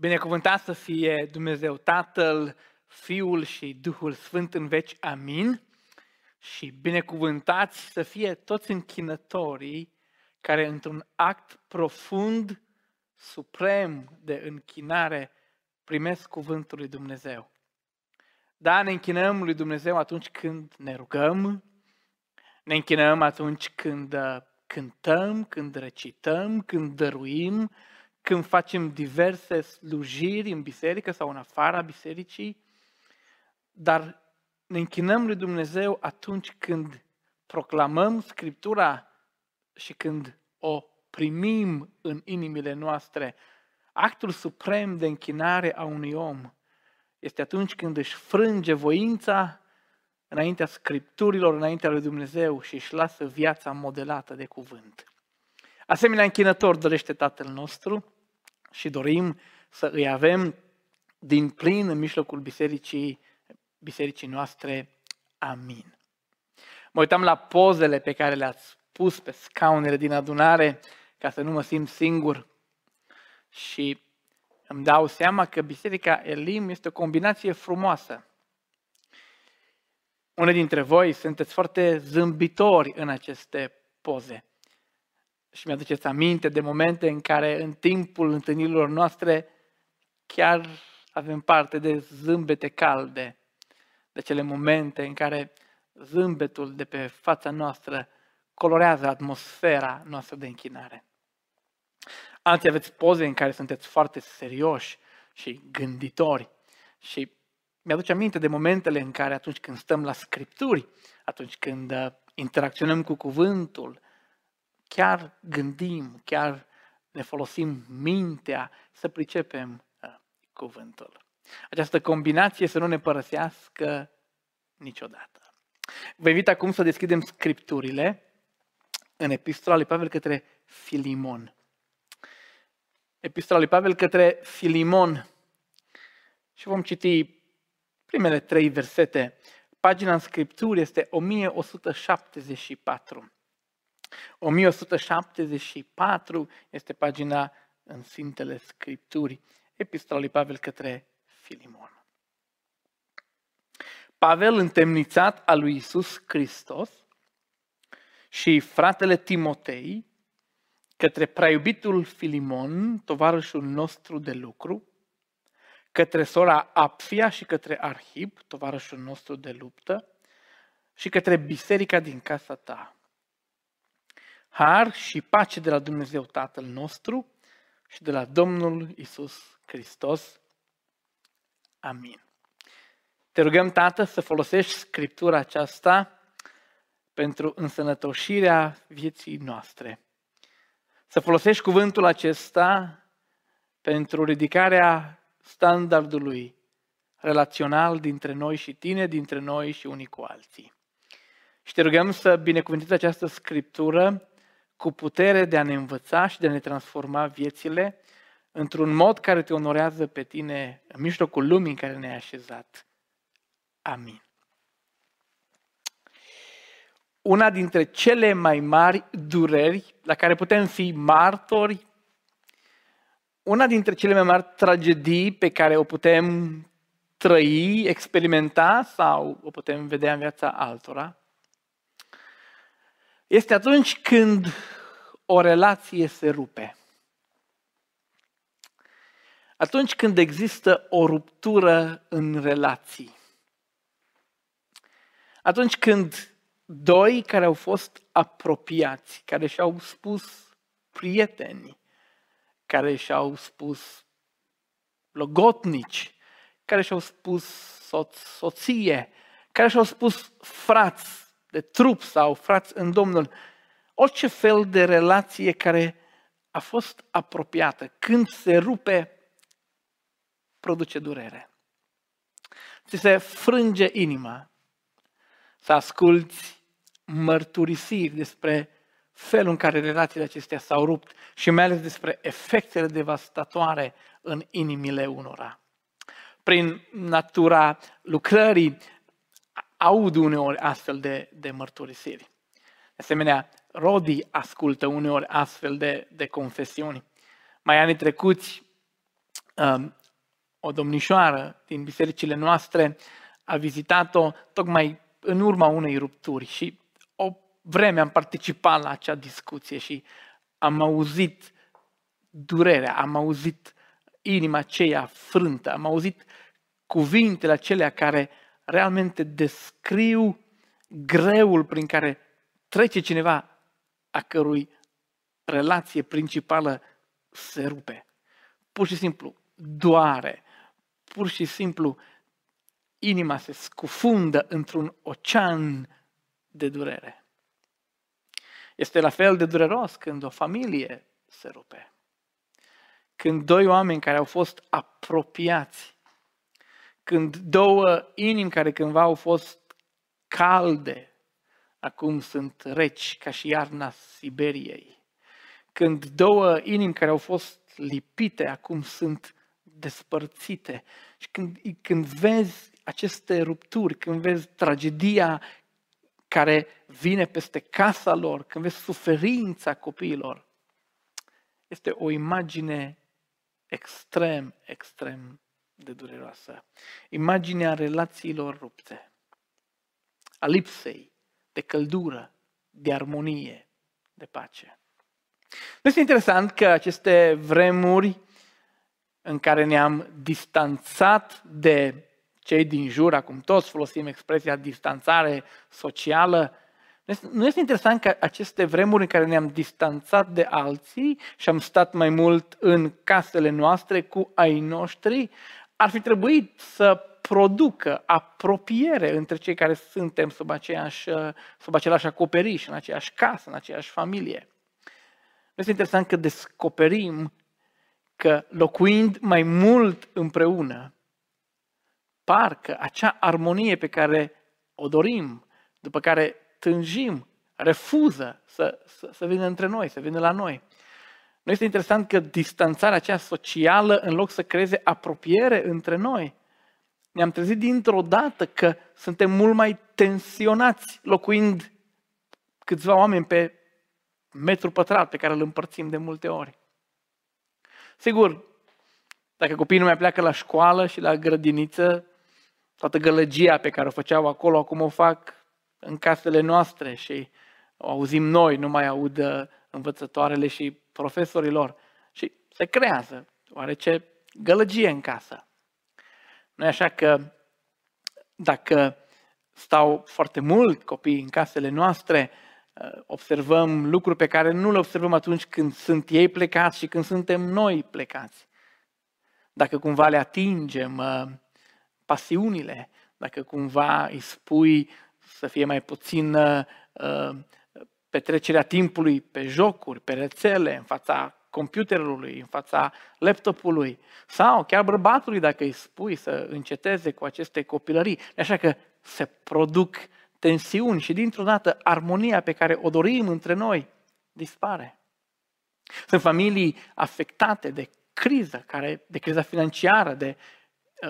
Binecuvântat să fie Dumnezeu Tatăl, Fiul și Duhul Sfânt în veci. Amin. Și binecuvântați să fie toți închinătorii care într-un act profund, suprem de închinare primesc cuvântul lui Dumnezeu. Da, ne închinăm lui Dumnezeu atunci când ne rugăm, ne închinăm atunci când uh, cântăm, când recităm, când dăruim, când facem diverse slujiri în biserică sau în afara bisericii, dar ne închinăm lui Dumnezeu atunci când proclamăm Scriptura și când o primim în inimile noastre. Actul suprem de închinare a unui om este atunci când își frânge voința înaintea Scripturilor, înaintea lui Dumnezeu și își lasă viața modelată de cuvânt. Asemenea închinător dorește Tatăl nostru și dorim să îi avem din plin în mijlocul bisericii, bisericii noastre. Amin. Mă uitam la pozele pe care le-ați pus pe scaunele din adunare ca să nu mă simt singur și îmi dau seama că Biserica Elim este o combinație frumoasă. Unii dintre voi sunteți foarte zâmbitori în aceste poze. Și mi-aduceți aminte de momente în care în timpul întâlnirilor noastre chiar avem parte de zâmbete calde, de cele momente în care zâmbetul de pe fața noastră colorează atmosfera noastră de închinare. Alții aveți poze în care sunteți foarte serioși și gânditori și mi-aduce aminte de momentele în care atunci când stăm la scripturi, atunci când uh, interacționăm cu cuvântul, chiar gândim, chiar ne folosim mintea să pricepem uh, cuvântul. Această combinație să nu ne părăsească niciodată. Vă invit acum să deschidem scripturile în epistola lui Pavel către Filimon. Epistola lui Pavel către Filimon. Și vom citi primele trei versete. Pagina în Scripturi este 1174. 1174 este pagina în Sfintele Scripturi, Epistola lui Pavel către Filimon. Pavel, întemnițat al lui Isus Hristos și fratele Timotei, către preiubitul Filimon, tovarășul nostru de lucru, către sora Apfia și către Arhip, tovarășul nostru de luptă, și către biserica din casa ta. Har și pace de la Dumnezeu Tatăl nostru și de la Domnul Isus Hristos. Amin. Te rugăm, Tată, să folosești Scriptura aceasta pentru însănătoșirea vieții noastre. Să folosești cuvântul acesta pentru ridicarea standardului relațional dintre noi și tine, dintre noi și unii cu alții. Și te rugăm să binecuvântezi această scriptură cu putere de a ne învăța și de a ne transforma viețile într-un mod care te onorează pe tine în mijlocul lumii în care ne-ai așezat. Amin. Una dintre cele mai mari dureri la care putem fi martori una dintre cele mai mari tragedii pe care o putem trăi, experimenta sau o putem vedea în viața altora, este atunci când o relație se rupe. Atunci când există o ruptură în relații. Atunci când doi care au fost apropiați, care și-au spus prieteni, care și-au spus logotnici, care și-au spus soț, soție, care și-au spus frați de trup sau frați în Domnul. Orice fel de relație care a fost apropiată, când se rupe, produce durere. Ți se frânge inima să asculți mărturisiri despre felul în care relațiile acestea s-au rupt și mai ales despre efectele devastatoare în inimile unora. Prin natura lucrării aud uneori astfel de, de mărturisiri. De asemenea, rodii ascultă uneori astfel de, de confesiuni. Mai anii trecuți um, o domnișoară din bisericile noastre a vizitat-o tocmai în urma unei rupturi și o vreme am participat la acea discuție și am auzit durerea, am auzit inima aceea frântă, am auzit cuvintele acelea care realmente descriu greul prin care trece cineva a cărui relație principală se rupe. Pur și simplu doare, pur și simplu inima se scufundă într-un ocean de durere. Este la fel de dureros când o familie se rupe. Când doi oameni care au fost apropiați, când două inimi care cândva au fost calde, acum sunt reci ca și iarna Siberiei. Când două inimi care au fost lipite, acum sunt despărțite. Și când, când vezi aceste rupturi, când vezi tragedia care vine peste casa lor, când vezi suferința copiilor, este o imagine extrem, extrem de dureroasă. Imaginea relațiilor rupte, a lipsei de căldură, de armonie, de pace. Nu este interesant că aceste vremuri în care ne-am distanțat de cei din jur, acum toți folosim expresia distanțare socială, nu este interesant că aceste vremuri în care ne-am distanțat de alții și am stat mai mult în casele noastre cu ai noștri, ar fi trebuit să producă apropiere între cei care suntem sub, aceeași, sub același acoperiș, în aceeași casă, în aceeași familie. Este interesant că descoperim că locuind mai mult împreună, parcă acea armonie pe care o dorim, după care tânjim, refuză să, să, să vină între noi, să vină la noi. Nu este interesant că distanțarea aceea socială, în loc să creeze apropiere între noi, ne-am trezit dintr-o dată că suntem mult mai tensionați locuind câțiva oameni pe metru pătrat pe care îl împărțim de multe ori. Sigur, dacă copiii nu mai pleacă la școală și la grădiniță, toată gălăgia pe care o făceau acolo, acum o fac în casele noastre și o auzim noi, nu mai aud uh, învățătoarele și profesorilor. Și se creează oarece gălăgie în casă. Nu e așa că dacă stau foarte mult copiii în casele noastre, uh, observăm lucruri pe care nu le observăm atunci când sunt ei plecați și când suntem noi plecați. Dacă cumva le atingem uh, pasiunile, dacă cumva îi spui să fie mai puțin uh, petrecerea timpului pe jocuri, pe rețele, în fața computerului, în fața laptopului, sau chiar bărbatului dacă îi spui să înceteze cu aceste copilării. Așa că se produc tensiuni și dintr-o dată armonia pe care o dorim între noi dispare. Sunt familii afectate de criză, care, de criza financiară, de uh,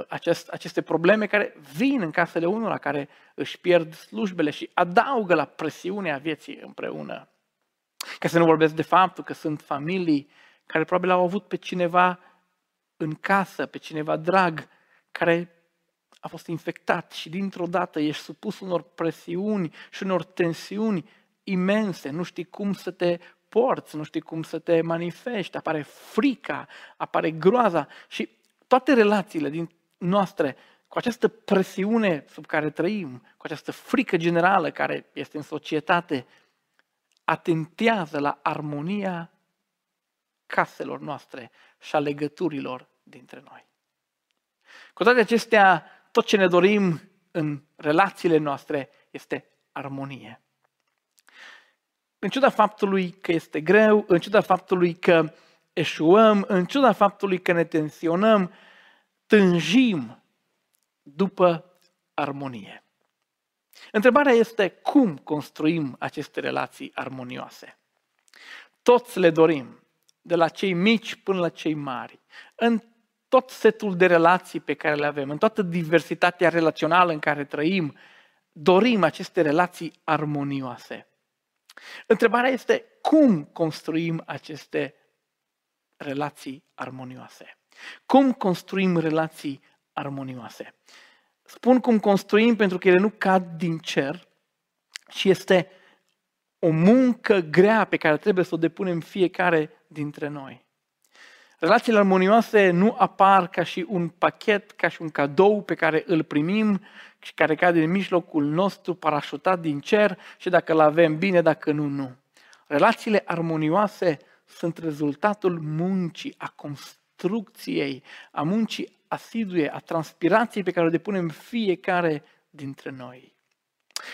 acest, aceste probleme care vin în casele unora, care își pierd slujbele și adaugă la presiunea vieții împreună. Ca să nu vorbesc de faptul că sunt familii care probabil au avut pe cineva în casă, pe cineva drag, care a fost infectat și dintr-o dată ești supus unor presiuni și unor tensiuni imense, nu știi cum să te porți, nu știi cum să te manifesti, apare frica, apare groaza și toate relațiile din noastre cu această presiune sub care trăim, cu această frică generală care este în societate, atentează la armonia caselor noastre și a legăturilor dintre noi. Cu toate acestea, tot ce ne dorim în relațiile noastre este armonie. În ciuda faptului că este greu, în ciuda faptului că eșuăm, în ciuda faptului că ne tensionăm, tânjim după armonie. Întrebarea este cum construim aceste relații armonioase. Toți le dorim, de la cei mici până la cei mari, în tot setul de relații pe care le avem, în toată diversitatea relațională în care trăim, dorim aceste relații armonioase. Întrebarea este cum construim aceste relații armonioase. Cum construim relații armonioase? Spun cum construim pentru că ele nu cad din cer și este o muncă grea pe care trebuie să o depunem fiecare dintre noi. Relațiile armonioase nu apar ca și un pachet, ca și un cadou pe care îl primim și care cade în mijlocul nostru, parașutat din cer și dacă îl avem bine, dacă nu, nu. Relațiile armonioase sunt rezultatul muncii, a construcției, a muncii asidue, a transpirației pe care o depunem fiecare dintre noi.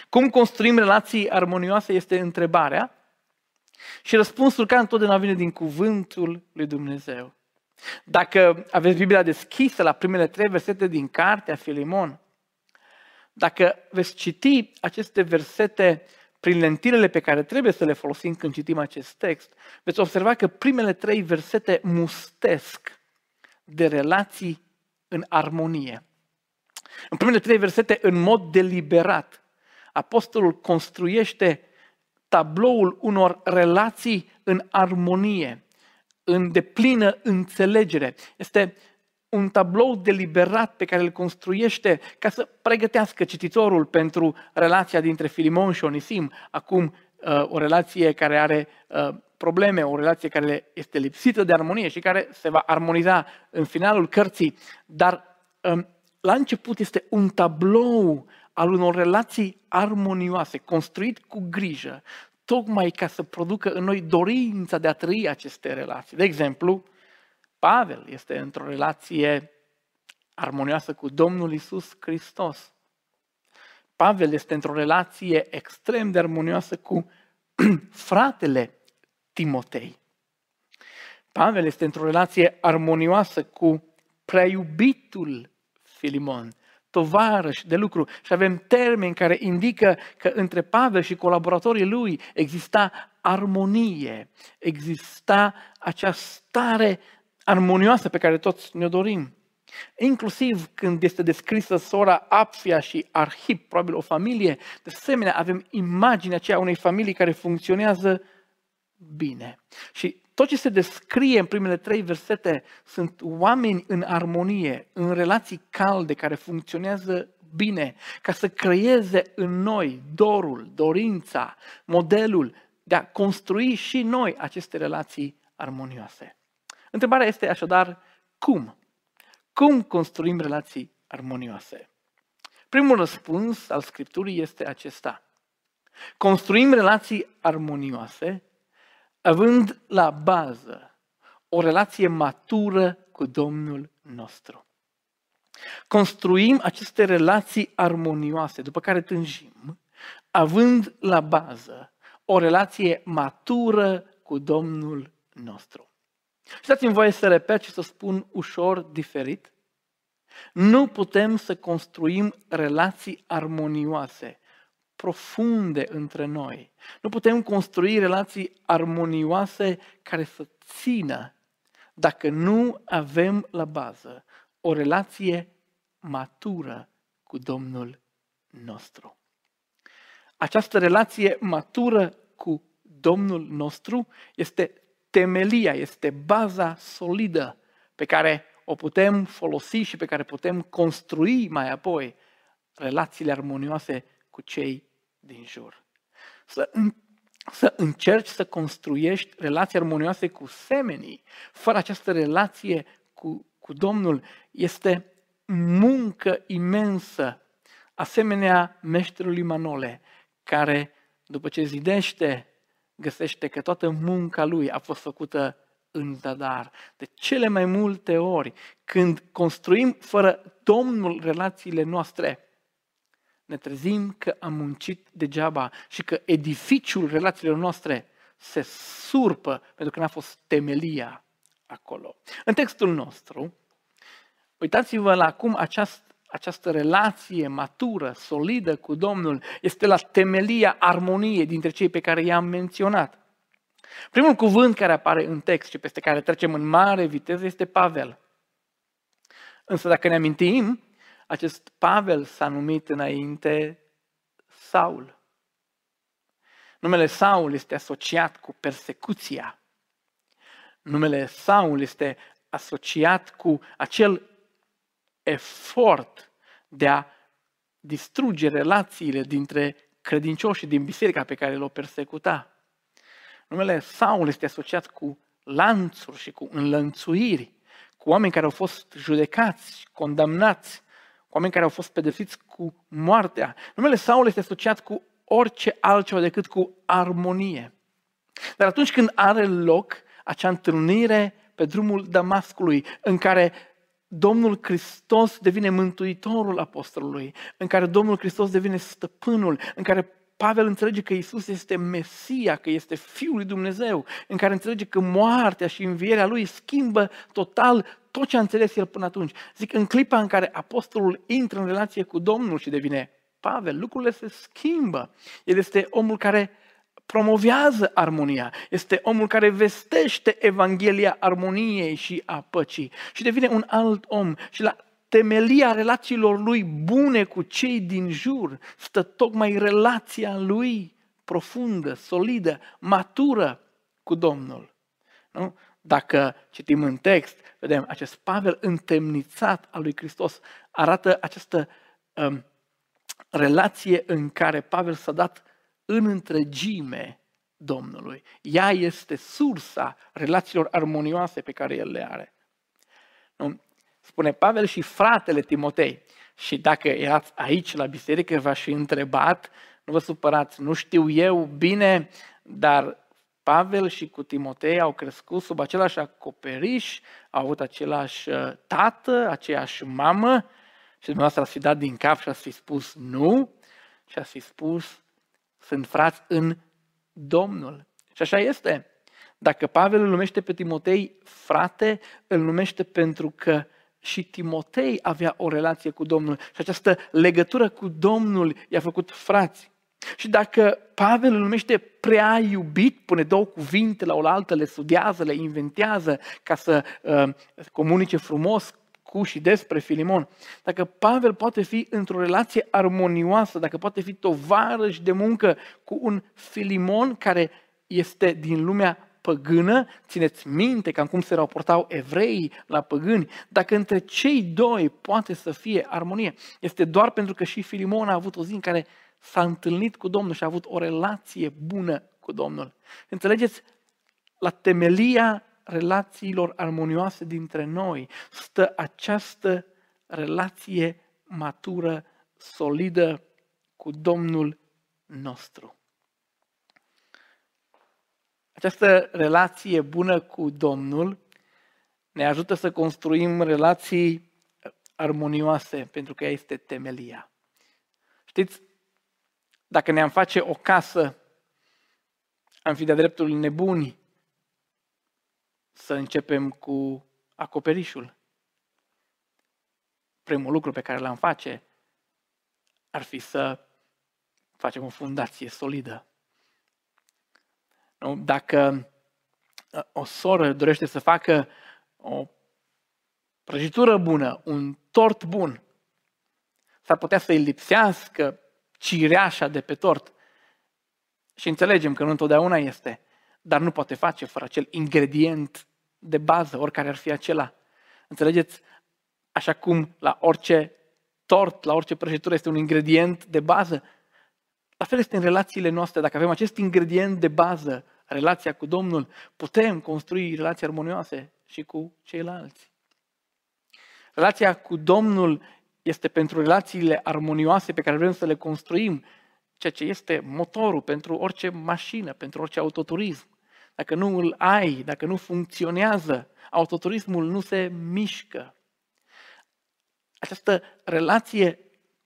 Cum construim relații armonioase este întrebarea și răspunsul ca întotdeauna vine din cuvântul lui Dumnezeu. Dacă aveți Biblia deschisă la primele trei versete din cartea Filimon, dacă veți citi aceste versete prin lentilele pe care trebuie să le folosim când citim acest text, veți observa că primele trei versete mustesc de relații în armonie. În primele trei versete, în mod deliberat, apostolul construiește tabloul unor relații în armonie, în deplină înțelegere. Este un tablou deliberat pe care îl construiește ca să pregătească cititorul pentru relația dintre Filimon și Onisim. Acum, uh, o relație care are uh, probleme, o relație care este lipsită de armonie și care se va armoniza în finalul cărții. Dar um, la început este un tablou al unor relații armonioase, construit cu grijă, tocmai ca să producă în noi dorința de a trăi aceste relații. De exemplu, Pavel este într-o relație armonioasă cu Domnul Isus Hristos. Pavel este într-o relație extrem de armonioasă cu fratele Timotei. Pavel este într-o relație armonioasă cu preiubitul Filimon, tovarăș de lucru. Și avem termeni care indică că între Pavel și colaboratorii lui exista armonie, exista acea stare armonioasă pe care toți ne-o dorim. Inclusiv când este descrisă sora Apfia și Arhip, probabil o familie, de asemenea avem imaginea aceea unei familii care funcționează bine. Și tot ce se descrie în primele trei versete sunt oameni în armonie, în relații calde, care funcționează bine, ca să creeze în noi dorul, dorința, modelul de a construi și noi aceste relații armonioase. Întrebarea este așadar, cum? Cum construim relații armonioase? Primul răspuns al Scripturii este acesta. Construim relații armonioase având la bază o relație matură cu Domnul nostru. Construim aceste relații armonioase, după care tânjim, având la bază o relație matură cu Domnul nostru. Și dați-mi voie să repet și să spun ușor diferit. Nu putem să construim relații armonioase profunde între noi. Nu putem construi relații armonioase care să țină dacă nu avem la bază o relație matură cu Domnul nostru. Această relație matură cu Domnul nostru este temelia, este baza solidă pe care o putem folosi și pe care putem construi mai apoi relațiile armonioase cu cei din jur. Să, să încerci să construiești relații armonioase cu semenii, fără această relație cu, cu Domnul, este muncă imensă, asemenea meșterului Manole, care după ce zidește, găsește că toată munca lui a fost făcută în zadar. De cele mai multe ori, când construim fără Domnul relațiile noastre, ne trezim că am muncit degeaba și că edificiul relațiilor noastre se surpă pentru că n-a fost temelia acolo. În textul nostru, uitați-vă la cum această, această relație matură, solidă cu Domnul este la temelia armoniei dintre cei pe care i-am menționat. Primul cuvânt care apare în text și peste care trecem în mare viteză este Pavel. Însă dacă ne amintim, acest Pavel s-a numit înainte Saul. Numele Saul este asociat cu persecuția. Numele Saul este asociat cu acel efort de a distruge relațiile dintre credincioșii din biserica pe care l-o persecuta. Numele Saul este asociat cu lanțuri și cu înlănțuiri, cu oameni care au fost judecați, condamnați, cu oameni care au fost pedepsiți cu moartea. Numele Saul este asociat cu orice altceva decât cu armonie. Dar atunci când are loc acea întâlnire pe drumul Damascului, în care Domnul Hristos devine mântuitorul apostolului, în care Domnul Hristos devine stăpânul, în care Pavel înțelege că Isus este Mesia, că este Fiul lui Dumnezeu, în care înțelege că moartea și învierea lui schimbă total tot ce a înțeles el până atunci. Zic, în clipa în care apostolul intră în relație cu Domnul și devine Pavel, lucrurile se schimbă. El este omul care promovează armonia. Este omul care vestește Evanghelia armoniei și a păcii. Și devine un alt om. Și la temelia relațiilor lui bune cu cei din jur stă tocmai relația lui profundă, solidă, matură cu Domnul. Nu? Dacă citim în text, vedem acest Pavel întemnițat al lui Hristos arată această um, relație în care Pavel s-a dat în întregime Domnului. Ea este sursa relațiilor armonioase pe care el le are. Nu? Spune Pavel și fratele Timotei. Și dacă erați aici la biserică, v-aș fi întrebat, nu vă supărați, nu știu eu bine, dar Pavel și cu Timotei au crescut sub același acoperiș, au avut același uh, tată, aceeași mamă și dumneavoastră ați fi dat din cap și ați fi spus nu și ați fi spus sunt frați în Domnul. Și așa este. Dacă Pavel îl numește pe Timotei frate, îl numește pentru că și Timotei avea o relație cu Domnul și această legătură cu Domnul i-a făcut frați. Și dacă Pavel îl numește prea iubit, pune două cuvinte la oaltă, le studiază, le inventează ca să uh, comunice frumos cu și despre Filimon. Dacă Pavel poate fi într-o relație armonioasă, dacă poate fi tovarăș de muncă cu un Filimon care este din lumea păgână, țineți minte cam cum se raportau evreii la păgâni, dacă între cei doi poate să fie armonie, este doar pentru că și Filimon a avut o zi în care s-a întâlnit cu Domnul și a avut o relație bună cu Domnul. Înțelegeți? La temelia relațiilor armonioase dintre noi stă această relație matură, solidă cu Domnul nostru. Această relație bună cu Domnul ne ajută să construim relații armonioase, pentru că ea este temelia. Știți, dacă ne-am face o casă, am fi de dreptul nebuni să începem cu acoperișul. Primul lucru pe care l-am face ar fi să facem o fundație solidă. Nu? Dacă uh, o soră dorește să facă o prăjitură bună, un tort bun, s-ar putea să-i lipsească cireașa de pe tort. Și înțelegem că nu întotdeauna este, dar nu poate face fără acel ingredient de bază, oricare ar fi acela. Înțelegeți? Așa cum la orice tort, la orice prăjitură este un ingredient de bază, la fel este în relațiile noastre. Dacă avem acest ingredient de bază, relația cu Domnul, putem construi relații armonioase și cu ceilalți. Relația cu Domnul este pentru relațiile armonioase pe care vrem să le construim, ceea ce este motorul pentru orice mașină, pentru orice autoturism. Dacă nu îl ai, dacă nu funcționează, autoturismul nu se mișcă. Această relație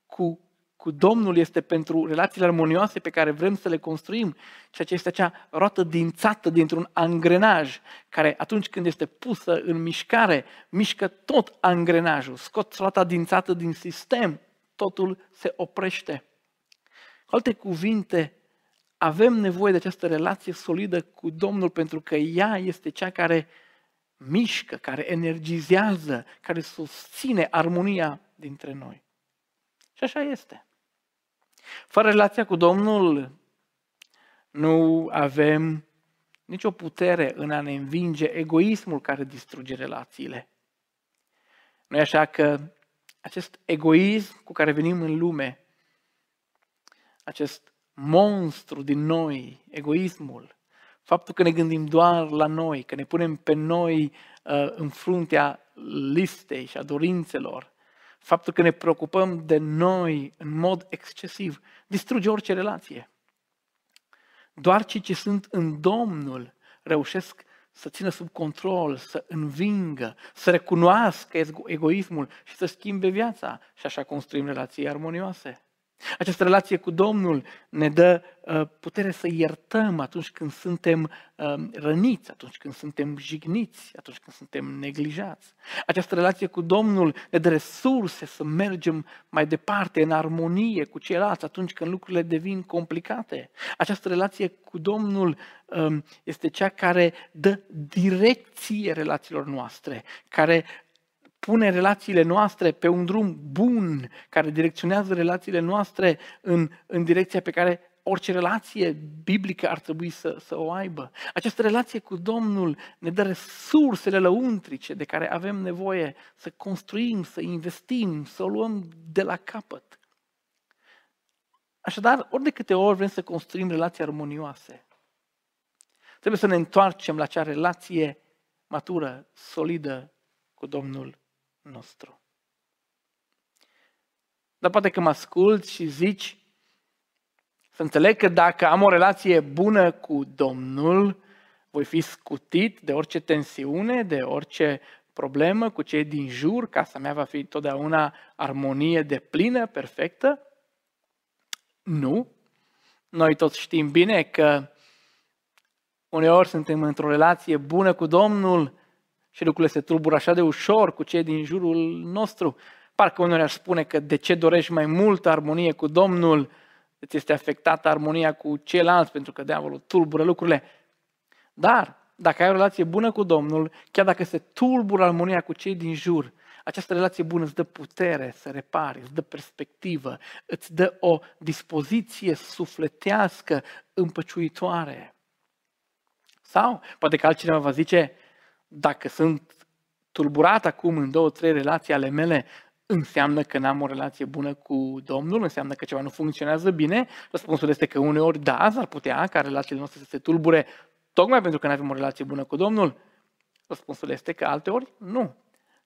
cu, cu Domnul este pentru relațiile armonioase pe care vrem să le construim, ceea ce este acea roată dințată dintr-un angrenaj, care atunci când este pusă în mișcare, mișcă tot angrenajul, scot roata dințată din sistem, totul se oprește. Cu alte cuvinte, avem nevoie de această relație solidă cu Domnul pentru că ea este cea care mișcă, care energizează, care susține armonia dintre noi. Și așa este. Fără relația cu Domnul nu avem nicio putere în a ne învinge egoismul care distruge relațiile. Nu e așa că acest egoism cu care venim în lume, acest monstru din noi, egoismul, faptul că ne gândim doar la noi, că ne punem pe noi uh, în fruntea listei și a dorințelor, faptul că ne preocupăm de noi în mod excesiv, distruge orice relație. Doar cei ce sunt în Domnul reușesc să țină sub control, să învingă, să recunoască egoismul și să schimbe viața. Și așa construim relații armonioase. Această relație cu Domnul ne dă uh, putere să iertăm atunci când suntem uh, răniți, atunci când suntem jigniți, atunci când suntem neglijați. Această relație cu Domnul ne dă resurse să mergem mai departe în armonie cu ceilalți atunci când lucrurile devin complicate. Această relație cu Domnul um, este cea care dă direcție relațiilor noastre, care pune relațiile noastre pe un drum bun, care direcționează relațiile noastre în, în direcția pe care orice relație biblică ar trebui să, să o aibă. Această relație cu Domnul ne dă resursele lăuntrice de care avem nevoie să construim, să investim, să o luăm de la capăt. Așadar, ori de câte ori vrem să construim relații armonioase, trebuie să ne întoarcem la acea relație matură, solidă cu Domnul nostru. Dar poate că mă ascult și zici, să înțeleg că dacă am o relație bună cu Domnul, voi fi scutit de orice tensiune, de orice problemă cu cei din jur, casa mea va fi totdeauna armonie de plină, perfectă? Nu. Noi toți știm bine că uneori suntem într-o relație bună cu Domnul și lucrurile se tulbură așa de ușor cu cei din jurul nostru. Parcă unul ar spune că de ce dorești mai multă armonie cu Domnul, îți este afectată armonia cu ceilalți, pentru că diavolul tulbură lucrurile. Dar, dacă ai o relație bună cu Domnul, chiar dacă se tulbură armonia cu cei din jur, această relație bună îți dă putere să repari, îți dă perspectivă, îți dă o dispoziție sufletească împăciuitoare. Sau, poate că altcineva va zice, dacă sunt tulburat acum în două, trei relații ale mele, înseamnă că n-am o relație bună cu Domnul, înseamnă că ceva nu funcționează bine? Răspunsul este că uneori da, s-ar putea ca relațiile noastre să se tulbure tocmai pentru că nu avem o relație bună cu Domnul. Răspunsul este că alteori nu.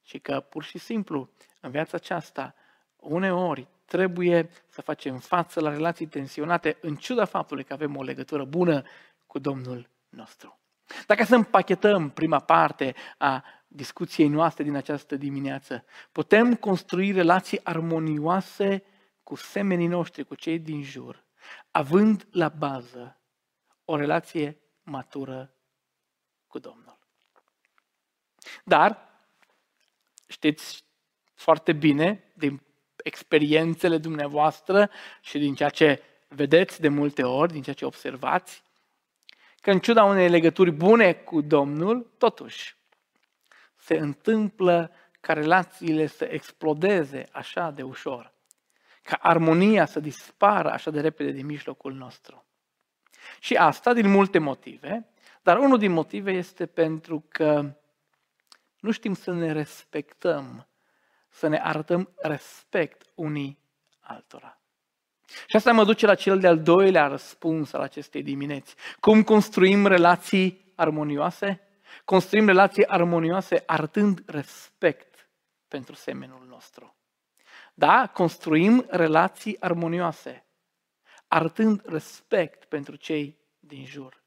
Și că pur și simplu în viața aceasta uneori trebuie să facem față la relații tensionate în ciuda faptului că avem o legătură bună cu Domnul nostru. Dacă să împachetăm prima parte a discuției noastre din această dimineață, putem construi relații armonioase cu semenii noștri, cu cei din jur, având la bază o relație matură cu Domnul. Dar, știți foarte bine, din experiențele dumneavoastră și din ceea ce vedeți de multe ori, din ceea ce observați, că în ciuda unei legături bune cu Domnul, totuși se întâmplă ca relațiile să explodeze așa de ușor, ca armonia să dispară așa de repede din mijlocul nostru. Și asta din multe motive, dar unul din motive este pentru că nu știm să ne respectăm, să ne arătăm respect unii altora. Și asta mă duce la cel de-al doilea răspuns al acestei dimineți. Cum construim relații armonioase? Construim relații armonioase arătând respect pentru semenul nostru. Da, construim relații armonioase, arătând respect pentru cei din jur.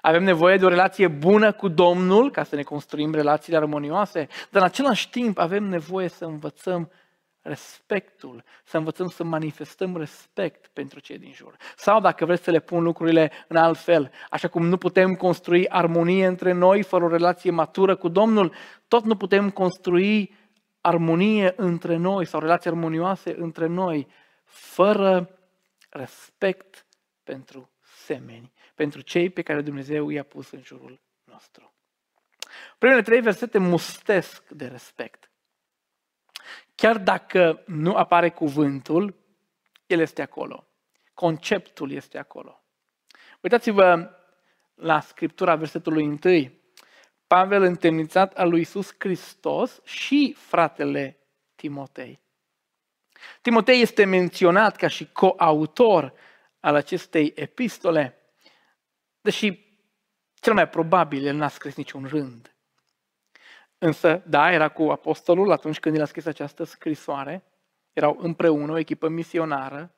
Avem nevoie de o relație bună cu Domnul ca să ne construim relațiile armonioase, dar în același timp avem nevoie să învățăm respectul, să învățăm să manifestăm respect pentru cei din jur. Sau dacă vreți să le pun lucrurile în alt fel, așa cum nu putem construi armonie între noi fără o relație matură cu Domnul, tot nu putem construi armonie între noi sau relații armonioase între noi fără respect pentru semeni, pentru cei pe care Dumnezeu i-a pus în jurul nostru. Primele trei versete mustesc de respect. Chiar dacă nu apare cuvântul, el este acolo. Conceptul este acolo. Uitați-vă la Scriptura, versetului 1, Pavel întemnițat al lui Isus Hristos și fratele Timotei. Timotei este menționat ca și coautor al acestei epistole, deși cel mai probabil el n-a scris niciun rând. Însă, da, era cu apostolul atunci când el a scris această scrisoare, erau împreună o echipă misionară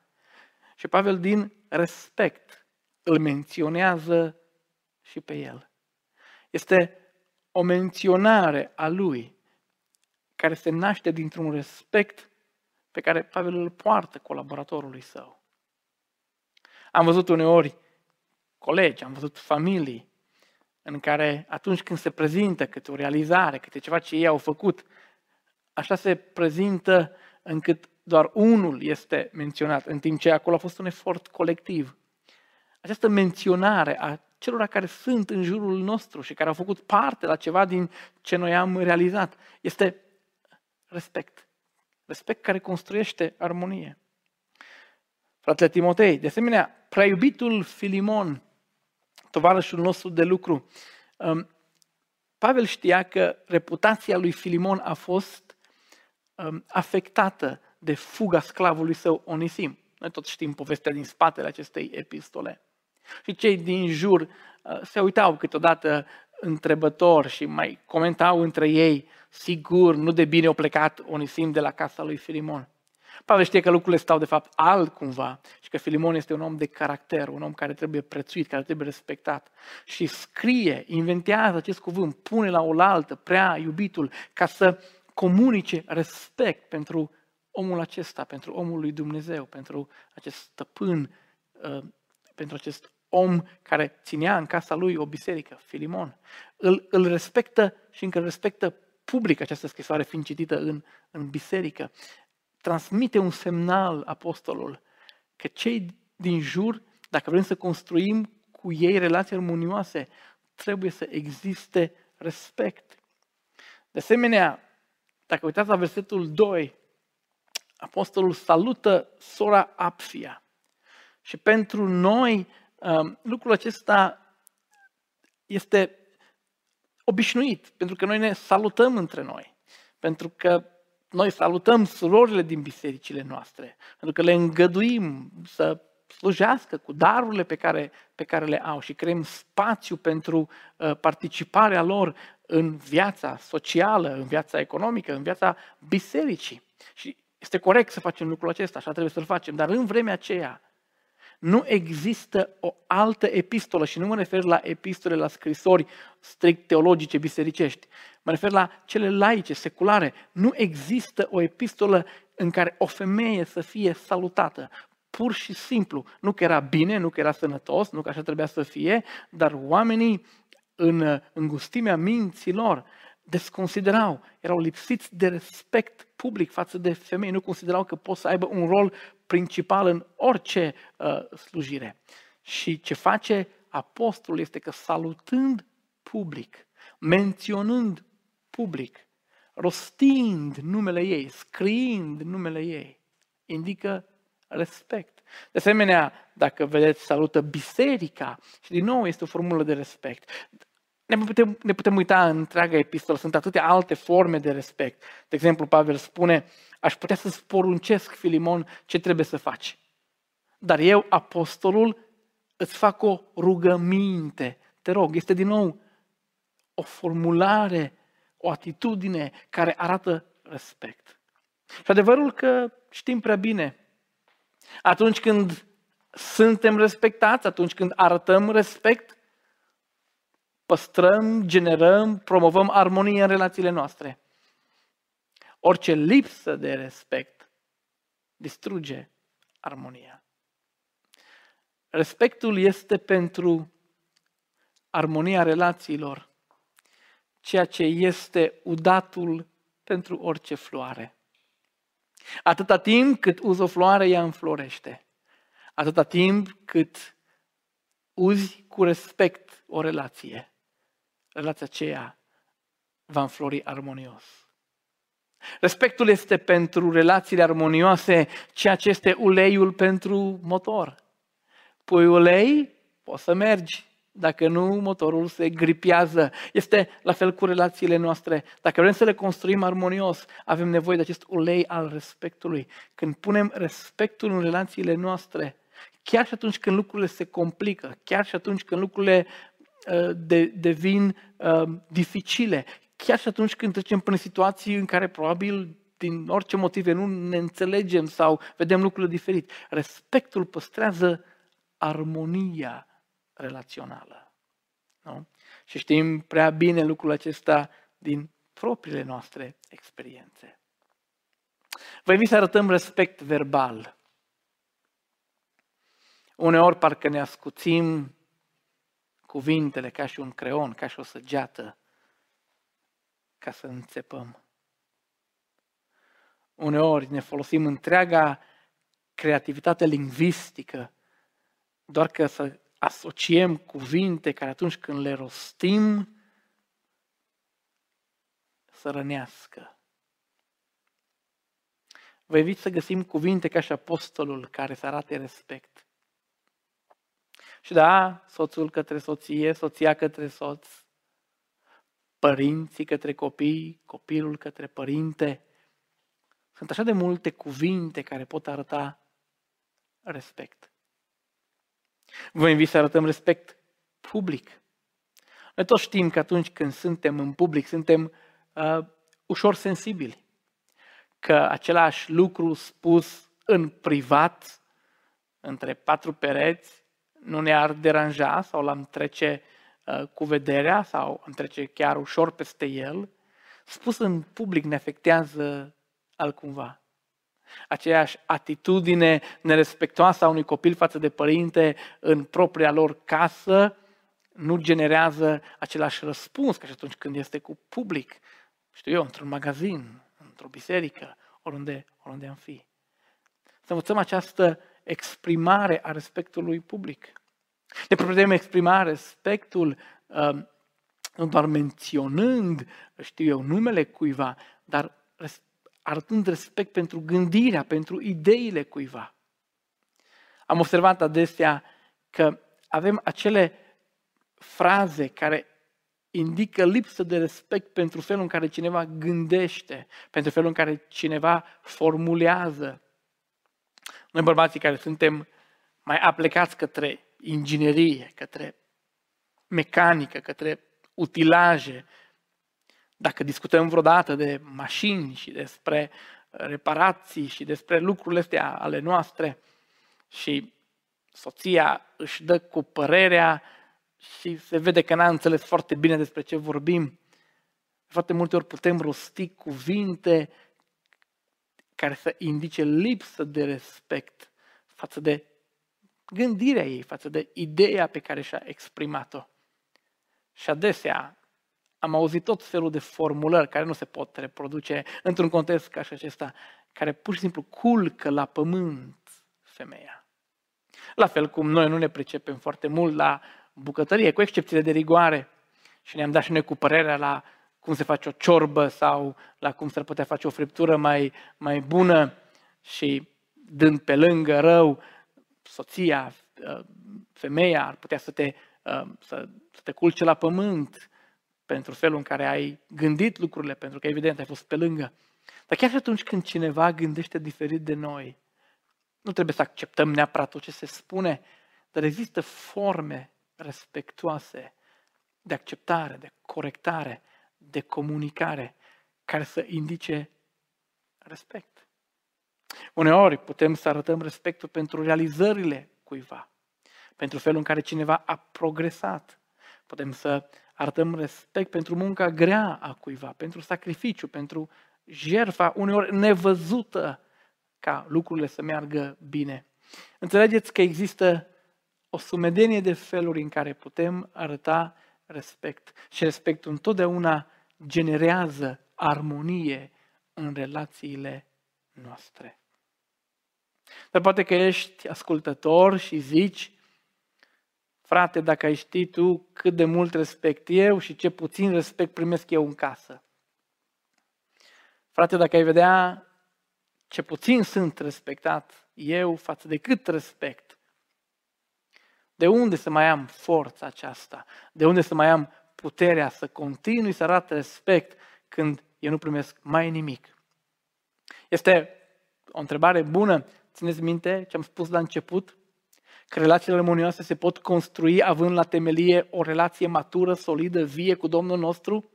și Pavel din respect îl menționează și pe el. Este o menționare a lui care se naște dintr-un respect pe care Pavel îl poartă colaboratorului său. Am văzut uneori colegi, am văzut familii în care atunci când se prezintă câte o realizare, câte ceva ce ei au făcut, așa se prezintă încât doar unul este menționat, în timp ce acolo a fost un efort colectiv. Această menționare a celor care sunt în jurul nostru și care au făcut parte la ceva din ce noi am realizat este respect. Respect care construiește armonie. Fratele Timotei, de asemenea, prea iubitul Filimon, tovarășul nostru de lucru, um, Pavel știa că reputația lui Filimon a fost um, afectată de fuga sclavului său Onisim. Noi tot știm povestea din spatele acestei epistole. Și cei din jur uh, se uitau câteodată întrebător și mai comentau între ei, sigur, nu de bine au plecat Onisim de la casa lui Filimon. Pavel știe că lucrurile stau de fapt altcumva și că Filimon este un om de caracter, un om care trebuie prețuit, care trebuie respectat. Și scrie, inventează acest cuvânt, pune la oaltă prea iubitul ca să comunice respect pentru omul acesta, pentru omul lui Dumnezeu, pentru acest stăpân, uh, pentru acest om care ținea în casa lui o biserică, Filimon. Îl, îl respectă și încă îl respectă public această scrisoare fiind citită în, în biserică. Transmite un semnal apostolul că cei din jur, dacă vrem să construim cu ei relații armonioase, trebuie să existe respect. De asemenea, dacă uitați la versetul 2, apostolul salută sora Apfia. Și pentru noi um, lucrul acesta este obișnuit, pentru că noi ne salutăm între noi, pentru că noi salutăm surorile din bisericile noastre, pentru că le îngăduim să slujească cu darurile pe care, pe care le au și creăm spațiu pentru uh, participarea lor în viața socială, în viața economică, în viața bisericii. Și este corect să facem lucrul acesta, așa trebuie să-l facem, dar în vremea aceea nu există o altă epistolă și nu mă refer la epistole, la scrisori strict teologice, bisericești. Mă refer la cele laice, seculare. Nu există o epistolă în care o femeie să fie salutată. Pur și simplu. Nu că era bine, nu că era sănătos, nu că așa trebuia să fie, dar oamenii în îngustimea minților desconsiderau, erau lipsiți de respect public față de femei, nu considerau că pot să aibă un rol principal în orice uh, slujire. Și ce face apostolul este că salutând public, menționând public, rostind numele ei, scriind numele ei, indică respect. De asemenea, dacă vedeți, salută biserica și din nou este o formulă de respect. Ne putem, ne putem uita în întreaga epistolă, sunt atâtea alte forme de respect. De exemplu, Pavel spune, aș putea să-ți poruncesc, Filimon, ce trebuie să faci. Dar eu, apostolul, îți fac o rugăminte. Te rog, este din nou o formulare, o atitudine care arată respect. Și adevărul că știm prea bine, atunci când suntem respectați, atunci când arătăm respect, păstrăm, generăm, promovăm armonie în relațiile noastre. Orice lipsă de respect distruge armonia. Respectul este pentru armonia relațiilor ceea ce este udatul pentru orice floare. Atâta timp cât uzi o floare, ea înflorește. Atâta timp cât uzi cu respect o relație, relația aceea va înflori armonios. Respectul este pentru relațiile armonioase ceea ce este uleiul pentru motor. Pui ulei, poți să mergi, dacă nu, motorul se gripează. Este la fel cu relațiile noastre. Dacă vrem să le construim armonios, avem nevoie de acest ulei al respectului. Când punem respectul în relațiile noastre, chiar și atunci când lucrurile se complică, chiar și atunci când lucrurile uh, de, devin uh, dificile, chiar și atunci când trecem prin situații în care probabil din orice motive nu ne înțelegem sau vedem lucrurile diferit. Respectul păstrează armonia relațională. Nu? Și știm prea bine lucrul acesta din propriile noastre experiențe. Vă invit să arătăm respect verbal. Uneori parcă ne ascuțim cuvintele ca și un creon, ca și o săgeată, ca să înțepăm. Uneori ne folosim întreaga creativitate lingvistică doar că să asociem cuvinte care atunci când le rostim să rănească. Vă invit să găsim cuvinte ca și apostolul care să arate respect. Și da, soțul către soție, soția către soț, părinții către copii, copilul către părinte. Sunt așa de multe cuvinte care pot arăta respect. Vă invit să arătăm respect public. Noi toți știm că atunci când suntem în public, suntem uh, ușor sensibili. Că același lucru spus în privat, între patru pereți, nu ne-ar deranja sau l-am trece uh, cu vederea sau am trece chiar ușor peste el, spus în public ne afectează altcumva aceeași atitudine nerespectoasă a unui copil față de părinte în propria lor casă nu generează același răspuns ca și atunci când este cu public, știu eu, într-un magazin, într-o biserică, oriunde, oriunde am fi. Să învățăm această exprimare a respectului public. Ne putem exprima respectul um, nu doar menționând, știu eu, numele cuiva, dar arătând respect pentru gândirea, pentru ideile cuiva. Am observat adesea că avem acele fraze care indică lipsă de respect pentru felul în care cineva gândește, pentru felul în care cineva formulează. Noi bărbații care suntem mai aplicați către inginerie, către mecanică, către utilaje, dacă discutăm vreodată de mașini și despre reparații și despre lucrurile astea ale noastre și soția își dă cu părerea și se vede că n-a înțeles foarte bine despre ce vorbim, foarte multe ori putem rosti cuvinte care să indice lipsă de respect față de gândirea ei, față de ideea pe care și-a exprimat-o. Și adesea am auzit tot felul de formulări care nu se pot reproduce într-un context ca și acesta, care pur și simplu culcă la pământ femeia. La fel cum noi nu ne pricepem foarte mult la bucătărie, cu excepțiile de rigoare, și ne-am dat și noi cu părerea la cum se face o ciorbă sau la cum s-ar putea face o friptură mai, mai bună și dând pe lângă rău, soția, femeia ar putea să te, să, să te culce la pământ, pentru felul în care ai gândit lucrurile, pentru că evident ai fost pe lângă. Dar chiar și atunci când cineva gândește diferit de noi, nu trebuie să acceptăm neapărat tot ce se spune, dar există forme respectuoase de acceptare, de corectare, de comunicare, care să indice respect. Uneori putem să arătăm respectul pentru realizările cuiva, pentru felul în care cineva a progresat. Putem să arătăm respect pentru munca grea a cuiva, pentru sacrificiu, pentru jertfa uneori nevăzută ca lucrurile să meargă bine. Înțelegeți că există o sumedenie de feluri în care putem arăta respect și respectul întotdeauna generează armonie în relațiile noastre. Dar poate că ești ascultător și zici, Frate, dacă ai ști tu cât de mult respect eu și ce puțin respect primesc eu în casă. Frate, dacă ai vedea ce puțin sunt respectat eu față de cât respect. De unde să mai am forța aceasta? De unde să mai am puterea să continui să arate respect când eu nu primesc mai nimic? Este o întrebare bună. Țineți minte ce am spus la început? Că relațiile armonioase se pot construi având la temelie o relație matură, solidă, vie cu Domnul nostru?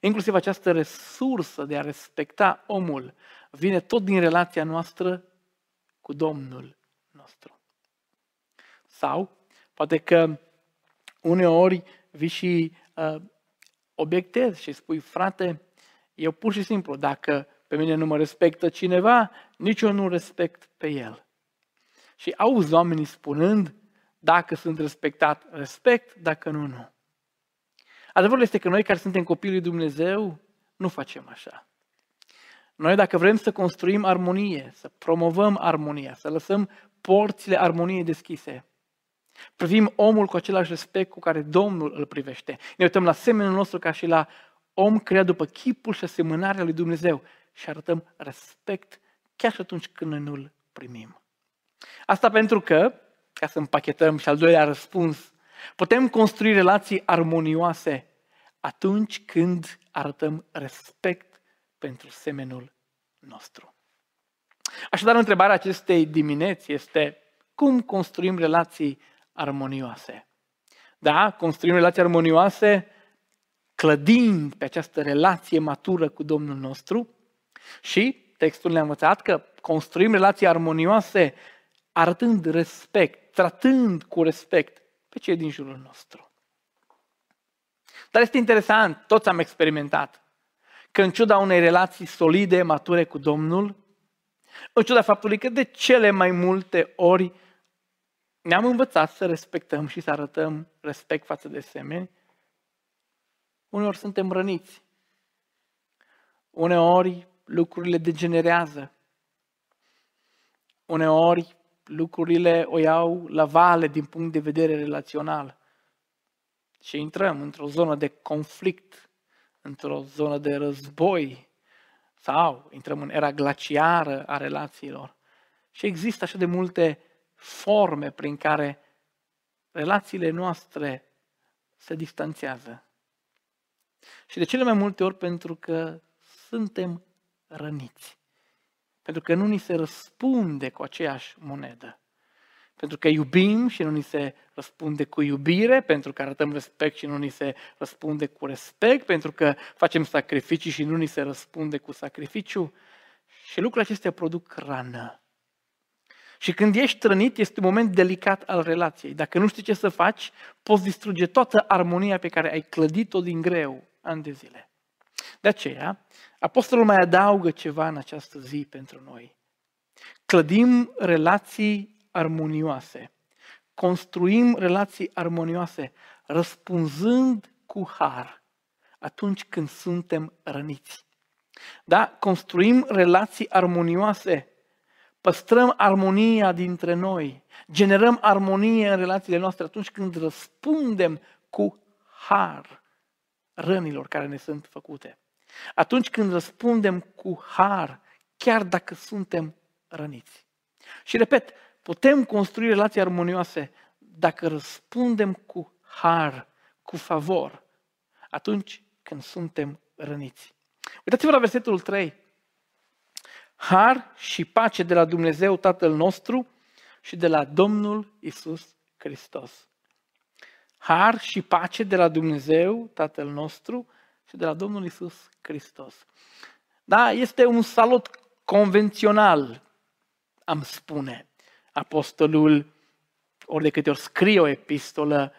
Inclusiv această resursă de a respecta omul vine tot din relația noastră cu Domnul nostru. Sau, poate că uneori vii și uh, obiectezi și spui, frate, eu pur și simplu, dacă pe mine nu mă respectă cineva, nici eu nu respect pe el. Și auzi oamenii spunând, dacă sunt respectat, respect, dacă nu, nu. Adevărul este că noi care suntem copiii lui Dumnezeu, nu facem așa. Noi dacă vrem să construim armonie, să promovăm armonia, să lăsăm porțile armoniei deschise, privim omul cu același respect cu care Domnul îl privește. Ne uităm la semenul nostru ca și la om creat după chipul și asemănarea lui Dumnezeu și arătăm respect chiar și atunci când noi nu-l primim. Asta pentru că, ca să împachetăm și al doilea răspuns, putem construi relații armonioase atunci când arătăm respect pentru semenul nostru. Așadar, întrebarea acestei dimineți este cum construim relații armonioase? Da, construim relații armonioase clădind pe această relație matură cu Domnul nostru și textul ne-a învățat că construim relații armonioase arătând respect, tratând cu respect pe cei din jurul nostru. Dar este interesant, toți am experimentat, că în ciuda unei relații solide, mature cu Domnul, în ciuda faptului că de cele mai multe ori ne-am învățat să respectăm și să arătăm respect față de semeni, uneori suntem răniți. Uneori lucrurile degenerează. Uneori lucrurile o iau la vale din punct de vedere relațional. Și intrăm într-o zonă de conflict, într-o zonă de război, sau intrăm în era glaciară a relațiilor. Și există așa de multe forme prin care relațiile noastre se distanțează. Și de cele mai multe ori pentru că suntem răniți. Pentru că nu ni se răspunde cu aceeași monedă. Pentru că iubim și nu ni se răspunde cu iubire, pentru că arătăm respect și nu ni se răspunde cu respect, pentru că facem sacrificii și nu ni se răspunde cu sacrificiu. Și lucrurile acestea produc rană. Și când ești rănit, este un moment delicat al relației. Dacă nu știi ce să faci, poți distruge toată armonia pe care ai clădit-o din greu ani de zile. De aceea, Apostolul mai adaugă ceva în această zi pentru noi. Clădim relații armonioase, construim relații armonioase, răspunzând cu har atunci când suntem răniți. Da? Construim relații armonioase, păstrăm armonia dintre noi, generăm armonie în relațiile noastre atunci când răspundem cu har rănilor care ne sunt făcute. Atunci când răspundem cu har, chiar dacă suntem răniți. Și repet, putem construi relații armonioase dacă răspundem cu har, cu favor, atunci când suntem răniți. Uitați-vă la versetul 3. Har și pace de la Dumnezeu Tatăl nostru și de la Domnul Isus Hristos. Har și pace de la Dumnezeu Tatăl nostru și de la Domnul Isus Hristos. Da, este un salut convențional, am spune. Apostolul, ori de câte ori scrie o epistolă,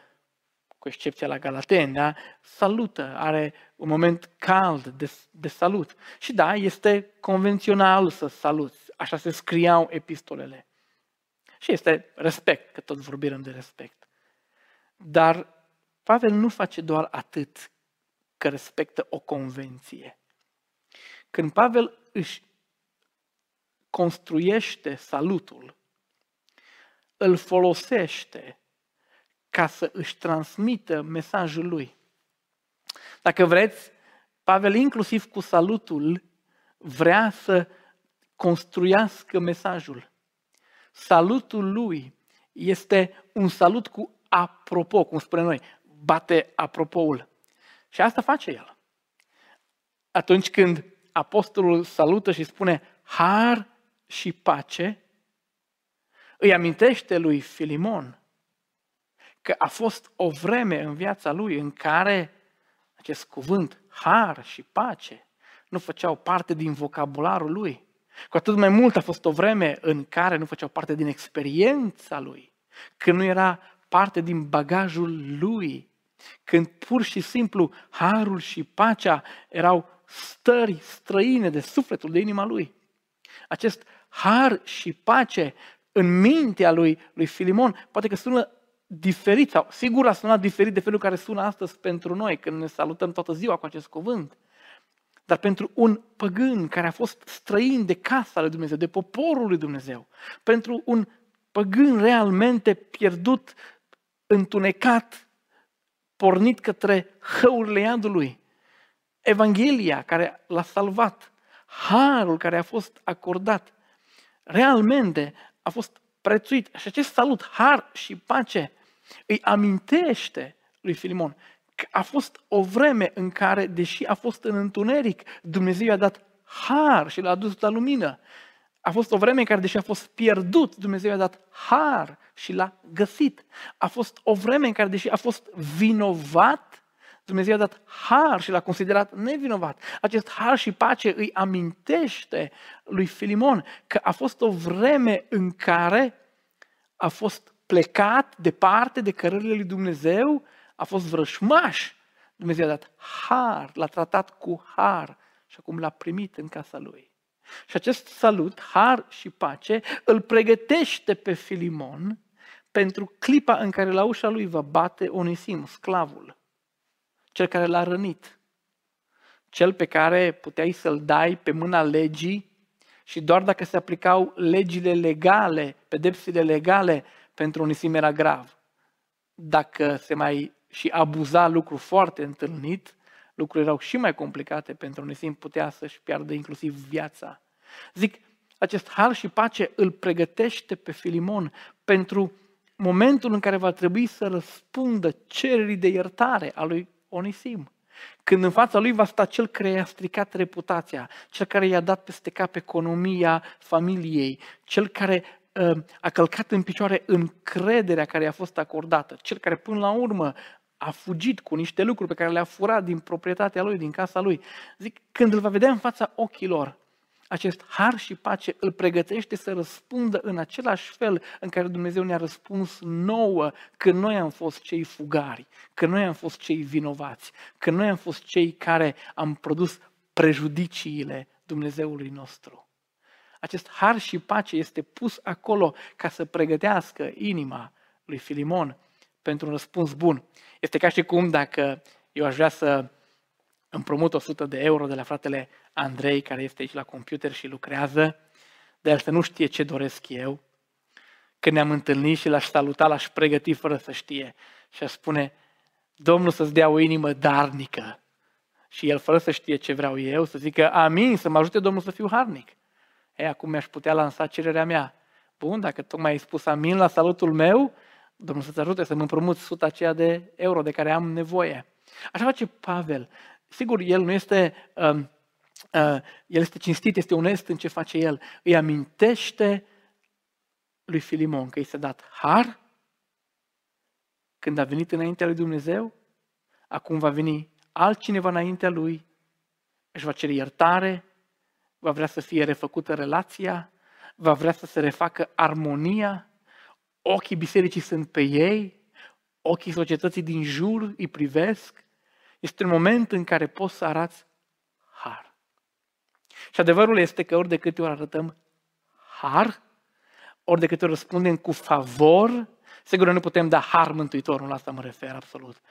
cu excepția la Galaten, da? salută, are un moment cald de, de salut. Și da, este convențional să saluți, așa se scriau epistolele. Și este respect, că tot vorbim de respect. Dar Pavel nu face doar atât că respectă o convenție. Când Pavel își construiește salutul, îl folosește ca să își transmită mesajul lui. Dacă vreți, Pavel inclusiv cu salutul vrea să construiască mesajul. Salutul lui este un salut cu apropo, cum spune noi, bate apropoul. Și asta face el. Atunci când apostolul salută și spune har și pace, îi amintește lui Filimon că a fost o vreme în viața lui în care acest cuvânt, har și pace, nu făceau parte din vocabularul lui. Cu atât mai mult a fost o vreme în care nu făceau parte din experiența lui, când nu era parte din bagajul lui, când pur și simplu harul și pacea erau stări străine de sufletul, de inima lui. Acest har și pace în mintea lui, lui Filimon, poate că sună diferit, sau sigur a sunat diferit de felul care sună astăzi pentru noi, când ne salutăm toată ziua cu acest cuvânt. Dar pentru un păgân care a fost străin de casa lui Dumnezeu, de poporul lui Dumnezeu, pentru un păgân realmente pierdut, întunecat, pornit către hăurile iadului, Evanghelia care l-a salvat, harul care a fost acordat, realmente a fost prețuit. Și acest salut, har și pace, îi amintește lui Filimon că a fost o vreme în care, deși a fost în întuneric, Dumnezeu i-a dat har și l-a adus la lumină. A fost o vreme în care, deși a fost pierdut, Dumnezeu i-a dat har și l-a găsit. A fost o vreme în care, deși a fost vinovat, Dumnezeu i-a dat har și l-a considerat nevinovat. Acest har și pace îi amintește lui Filimon că a fost o vreme în care a fost plecat departe de cărările lui Dumnezeu, a fost vrășmaș. Dumnezeu a dat har, l-a tratat cu har și acum l-a primit în casa lui. Și acest salut, har și pace, îl pregătește pe Filimon pentru clipa în care la ușa lui va bate Onisim, sclavul, cel care l-a rănit, cel pe care puteai să-l dai pe mâna legii și doar dacă se aplicau legile legale, pedepsile legale, pentru Onisim era grav. Dacă se mai și abuza lucru foarte întâlnit, lucrurile erau și mai complicate pentru Onisim, putea să-și piardă inclusiv viața. Zic, acest har și pace îl pregătește pe Filimon pentru momentul în care va trebui să răspundă cererii de iertare a lui Onisim. Când în fața lui va sta cel care i-a stricat reputația, cel care i-a dat peste cap economia familiei, cel care uh, a călcat în picioare încrederea care i-a fost acordată, cel care până la urmă a fugit cu niște lucruri pe care le-a furat din proprietatea lui, din casa lui. Zic, când îl va vedea în fața ochilor, acest har și pace îl pregătește să răspundă în același fel în care Dumnezeu ne-a răspuns nouă când noi am fost cei fugari, când noi am fost cei vinovați, când noi am fost cei care am produs prejudiciile Dumnezeului nostru. Acest har și pace este pus acolo ca să pregătească inima lui Filimon pentru un răspuns bun. Este ca și cum dacă eu aș vrea să împrumut 100 de euro de la fratele Andrei, care este aici la computer și lucrează, de el să nu știe ce doresc eu. Când ne-am întâlnit și l-aș saluta, l-aș pregăti fără să știe și aș spune, Domnul să-ți dea o inimă darnică. Și el, fără să știe ce vreau eu, să zică, amin, să mă ajute Domnul să fiu harnic. E, acum mi-aș putea lansa cererea mea. Bun, dacă tocmai ai spus amin la salutul meu, Domnul să-ți ajute să-mi împrumut suta aceea de euro de care am nevoie. Așa face Pavel. Sigur, el nu este, uh, uh, el este cinstit, este onest în ce face el. Îi amintește lui Filimon că i s-a dat har când a venit înaintea lui Dumnezeu, acum va veni altcineva înaintea lui, își va cere iertare, va vrea să fie refăcută relația, va vrea să se refacă armonia, ochii bisericii sunt pe ei, ochii societății din jur îi privesc, este un moment în care poți să arăți har. Și adevărul este că ori de câte ori arătăm har, ori de câte ori răspundem cu favor, sigur nu putem da har mântuitorul, la asta mă refer absolut,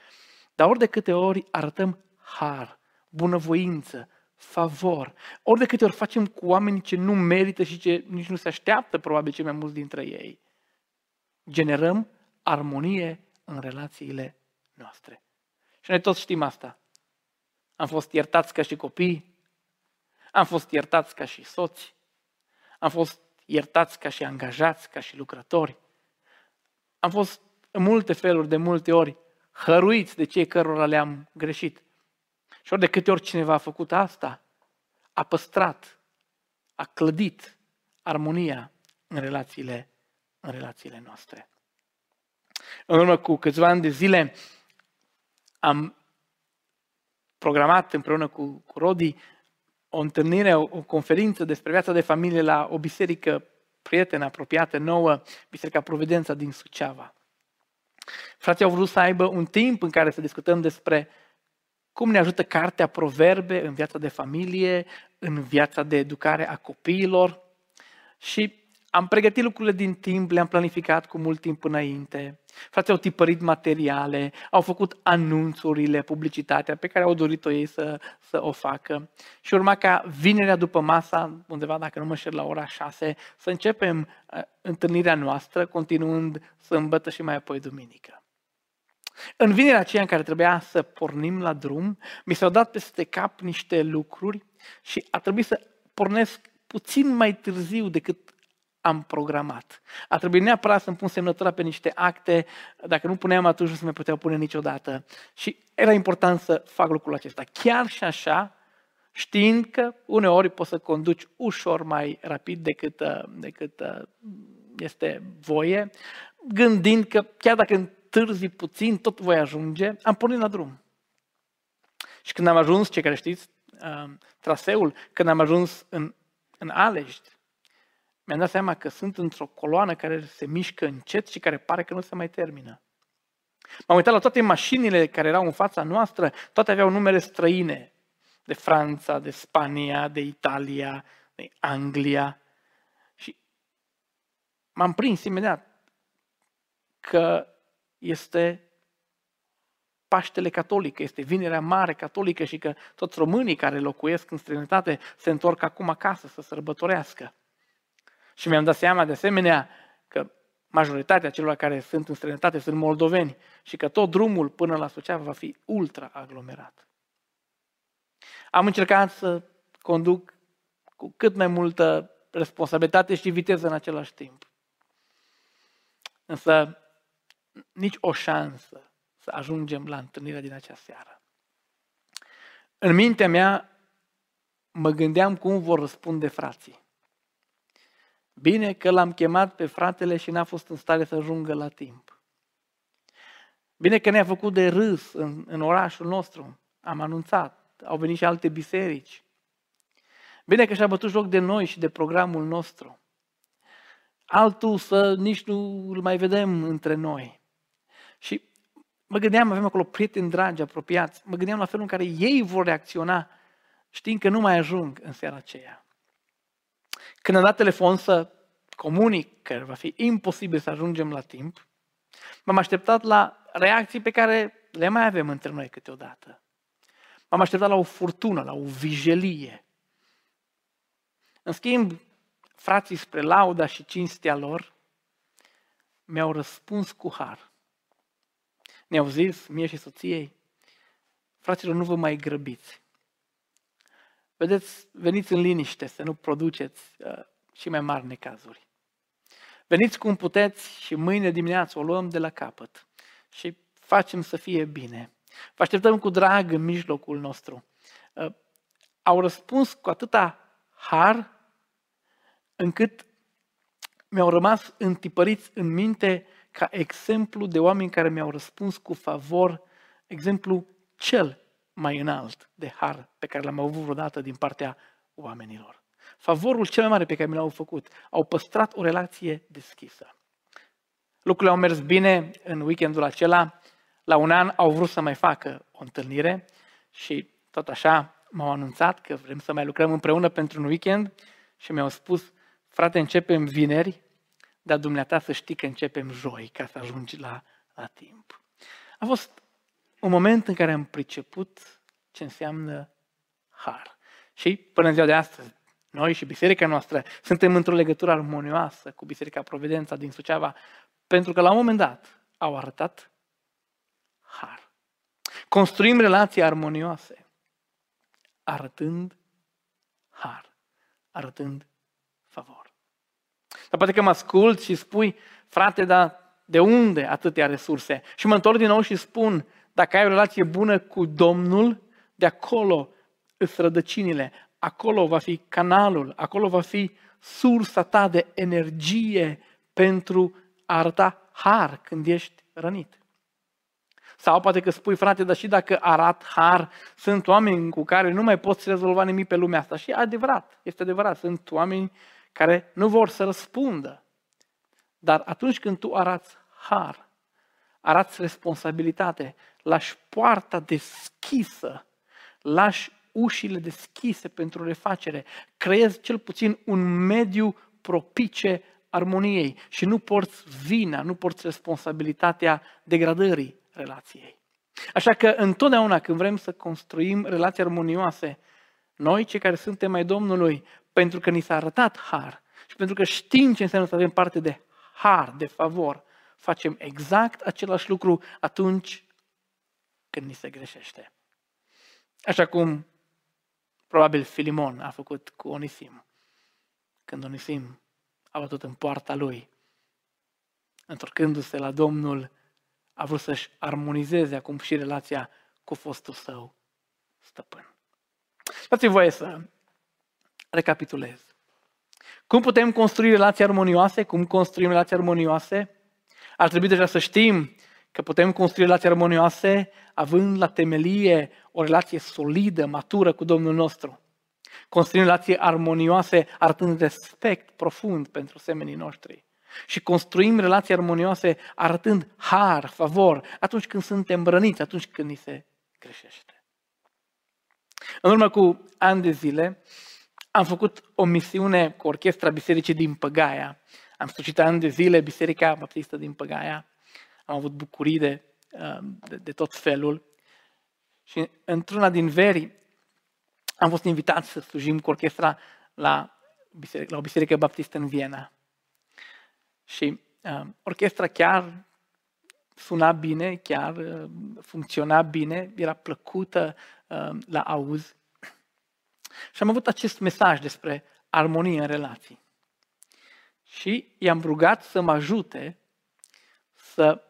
dar ori de câte ori arătăm har, bunăvoință, favor, ori de câte ori facem cu oameni ce nu merită și ce nici nu se așteaptă probabil cei mai mulți dintre ei, generăm armonie în relațiile noastre. Și noi toți știm asta. Am fost iertați ca și copii, am fost iertați ca și soți, am fost iertați ca și angajați, ca și lucrători, am fost în multe feluri, de multe ori, hăruiți de cei cărora le-am greșit. Și ori de câte ori cineva a făcut asta, a păstrat, a clădit armonia în relațiile, în relațiile noastre. În urmă cu câțiva ani de zile am programat împreună cu, cu Rodi o întâlnire, o, o conferință despre viața de familie la o biserică prietenă, apropiată, nouă, Biserica Providența din Suceava. Frații au vrut să aibă un timp în care să discutăm despre cum ne ajută cartea Proverbe în viața de familie, în viața de educare a copiilor și am pregătit lucrurile din timp, le-am planificat cu mult timp înainte. Frații au tipărit materiale, au făcut anunțurile, publicitatea pe care au dorit-o ei să, să o facă. Și urma ca vinerea după masa, undeva, dacă nu mă șer, la ora 6, să începem uh, întâlnirea noastră, continuând sâmbătă și mai apoi duminică. În vinerea aceea în care trebuia să pornim la drum, mi s-au dat peste cap niște lucruri și a trebuit să pornesc puțin mai târziu decât am programat. A trebuit neapărat să-mi pun semnătura pe niște acte, dacă nu puneam atunci nu se mai puteau pune niciodată. Și era important să fac lucrul acesta. Chiar și așa, știind că uneori poți să conduci ușor mai rapid decât, uh, decât uh, este voie, gândind că chiar dacă întârzi puțin, tot voi ajunge, am pornit la drum. Și când am ajuns, cei care știți, uh, traseul, când am ajuns în, în Alești, mi-am dat seama că sunt într-o coloană care se mișcă încet și care pare că nu se mai termină. M-am uitat la toate mașinile care erau în fața noastră, toate aveau numere străine, de Franța, de Spania, de Italia, de Anglia. Și m-am prins imediat că este Paștele Catolic, este Vinerea Mare Catolică și că toți românii care locuiesc în străinătate se întorc acum acasă să sărbătorească. Și mi-am dat seama de asemenea că majoritatea celor care sunt în străinătate sunt moldoveni și că tot drumul până la Suceava va fi ultra aglomerat. Am încercat să conduc cu cât mai multă responsabilitate și viteză în același timp. Însă nici o șansă să ajungem la întâlnirea din acea seară. În mintea mea mă gândeam cum vor răspunde frații. Bine că l-am chemat pe fratele și n-a fost în stare să ajungă la timp. Bine că ne-a făcut de râs în, în orașul nostru. Am anunțat. Au venit și alte biserici. Bine că și-a bătut joc de noi și de programul nostru. Altul să nici nu îl mai vedem între noi. Și mă gândeam, avem acolo prieteni dragi, apropiați, mă gândeam la felul în care ei vor reacționa știind că nu mai ajung în seara aceea. Când am dat telefon să comunic că va fi imposibil să ajungem la timp, m-am așteptat la reacții pe care le mai avem între noi câteodată. M-am așteptat la o furtună, la o vijelie. În schimb, frații spre lauda și cinstea lor mi-au răspuns cu har. Ne-au zis, mie și soției, fraților, nu vă mai grăbiți. Vedeți, veniți în liniște să nu produceți uh, și mai mari necazuri. Veniți cum puteți și mâine dimineață o luăm de la capăt și facem să fie bine. Vă așteptăm cu drag în mijlocul nostru. Uh, au răspuns cu atâta har încât mi-au rămas întipăriți în minte ca exemplu de oameni care mi-au răspuns cu favor, exemplu cel mai înalt de har pe care l-am avut vreodată din partea oamenilor. Favorul cel mai mare pe care mi l-au făcut. Au păstrat o relație deschisă. Lucrurile au mers bine în weekendul acela. La un an au vrut să mai facă o întâlnire și tot așa m-au anunțat că vrem să mai lucrăm împreună pentru un weekend și mi-au spus, frate, începem vineri, dar dumneata să știi că începem joi ca să ajungi la, la timp. A fost un moment în care am priceput ce înseamnă har. Și până în ziua de astăzi, noi și biserica noastră suntem într-o legătură armonioasă cu Biserica Providența din Suceava, pentru că la un moment dat au arătat har. Construim relații armonioase, arătând har, arătând favor. Dar poate că mă ascult și spui, frate, dar de unde atâtea resurse? Și mă întorc din nou și spun, dacă ai o relație bună cu Domnul, de acolo îți rădăcinile, acolo va fi canalul, acolo va fi sursa ta de energie pentru a arăta har când ești rănit. Sau poate că spui, frate, dar și dacă arat har, sunt oameni cu care nu mai poți rezolva nimic pe lumea asta. Și e adevărat, este adevărat, sunt oameni care nu vor să răspundă. Dar atunci când tu arați har, arați responsabilitate, lași poarta deschisă, lași ușile deschise pentru refacere, creezi cel puțin un mediu propice armoniei și nu porți vina, nu porți responsabilitatea degradării relației. Așa că întotdeauna când vrem să construim relații armonioase, noi, cei care suntem mai Domnului, pentru că ni s-a arătat har și pentru că știm ce înseamnă să avem parte de har, de favor, facem exact același lucru atunci când ni se greșește. Așa cum probabil Filimon a făcut cu Onisim. Când Onisim a bătut în poarta lui, întorcându-se la Domnul, a vrut să-și armonizeze acum și relația cu fostul său stăpân. Dați-mi voie să recapitulez. Cum putem construi relații armonioase? Cum construim relații armonioase? Ar trebui deja să știm că putem construi relații armonioase având la temelie o relație solidă, matură cu Domnul nostru. Construim relații armonioase arătând respect profund pentru semenii noștri. Și construim relații armonioase arătând har, favor, atunci când suntem răniți, atunci când ni se greșește. În urmă cu ani de zile, am făcut o misiune cu orchestra Bisericii din Păgaia. Am slucit ani de zile Biserica Baptistă din Păgaia. Am avut bucurii de, uh, de, de tot felul. Și într-una din veri am fost invitat să slujim cu orchestra la, biserică, la o biserică baptistă în Viena. Și uh, orchestra chiar suna bine, chiar uh, funcționa bine, era plăcută uh, la auz. Și am avut acest mesaj despre armonie în relații. Și i-am rugat să mă ajute să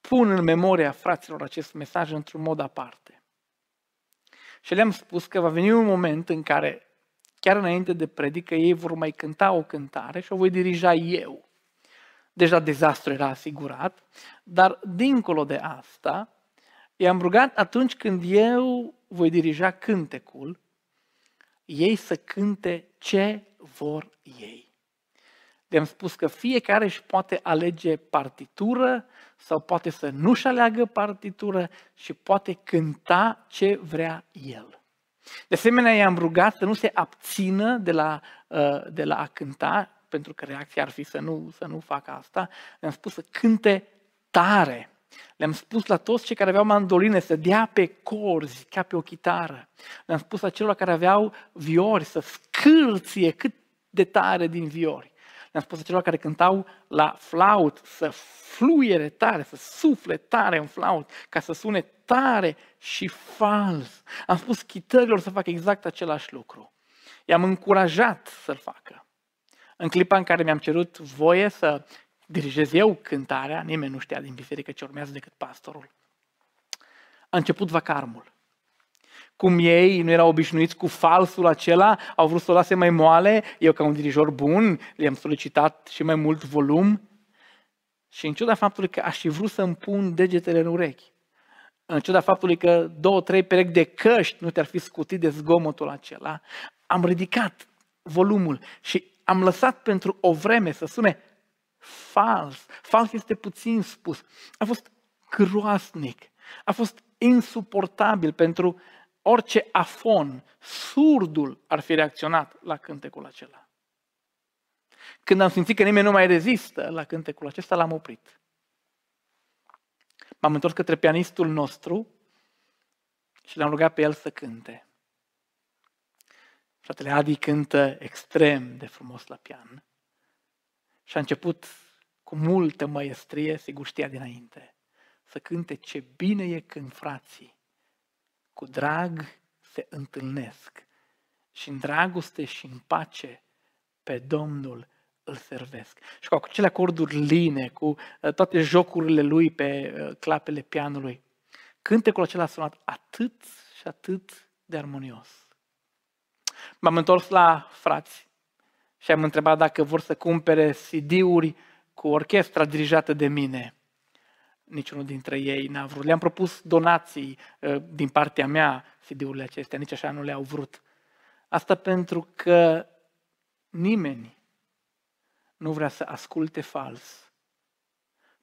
pun în memoria fraților acest mesaj într-un mod aparte. Și le-am spus că va veni un moment în care, chiar înainte de predică, ei vor mai cânta o cântare și o voi dirija eu. Deja dezastru era asigurat, dar dincolo de asta, i-am rugat atunci când eu voi dirija cântecul, ei să cânte ce vor ei. Le-am spus că fiecare își poate alege partitură sau poate să nu-și aleagă partitură și poate cânta ce vrea el. De asemenea, i-am rugat să nu se abțină de la, uh, de la a cânta, pentru că reacția ar fi să nu, să nu facă asta. Le-am spus să cânte tare. Le-am spus la toți cei care aveau mandoline să dea pe corzi ca pe o chitară. Le-am spus la celor care aveau viori să scârție cât de tare din viori. Le-am spus celor care cântau la flaut să fluiere tare, să sufle tare în flaut, ca să sune tare și fals. Am spus chitărilor să facă exact același lucru. I-am încurajat să-l facă. În clipa în care mi-am cerut voie să dirigez eu cântarea, nimeni nu știa din biserică ce urmează decât pastorul. A început vacarmul cum ei nu erau obișnuiți cu falsul acela, au vrut să o lase mai moale, eu ca un dirijor bun le-am solicitat și mai mult volum și în ciuda faptului că aș fi vrut să-mi pun degetele în urechi, în ciuda faptului că două, trei perechi de căști nu te-ar fi scutit de zgomotul acela, am ridicat volumul și am lăsat pentru o vreme să sune fals. Fals este puțin spus. A fost groasnic. A fost insuportabil pentru orice afon, surdul ar fi reacționat la cântecul acela. Când am simțit că nimeni nu mai rezistă la cântecul acesta, l-am oprit. M-am întors către pianistul nostru și l-am rugat pe el să cânte. Fratele Adi cântă extrem de frumos la pian. Și a început cu multă măiestrie, sigur știa dinainte, să cânte ce bine e când frații cu drag se întâlnesc și în dragoste și în pace pe Domnul îl servesc. Și cu acele acorduri line, cu uh, toate jocurile lui pe uh, clapele pianului, cântecul acela a sunat atât și atât de armonios. M-am întors la frați și am întrebat dacă vor să cumpere CD-uri cu orchestra dirijată de mine. Niciunul dintre ei n-a vrut. Le-am propus donații uh, din partea mea, CD-urile acestea, nici așa nu le-au vrut. Asta pentru că nimeni nu vrea să asculte fals.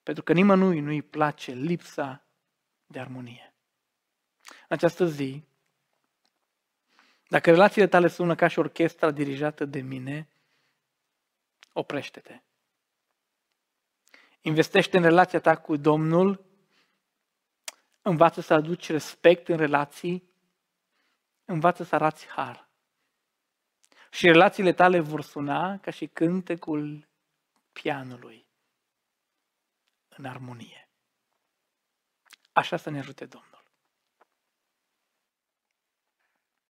Pentru că nimănui nu-i place lipsa de armonie. În această zi, dacă relațiile tale sună ca și orchestra dirijată de mine, oprește-te. Investește în relația ta cu Domnul, învață să aduci respect în relații, învață să arați har. Și relațiile tale vor suna ca și cântecul pianului în armonie. Așa să ne ajute Domnul.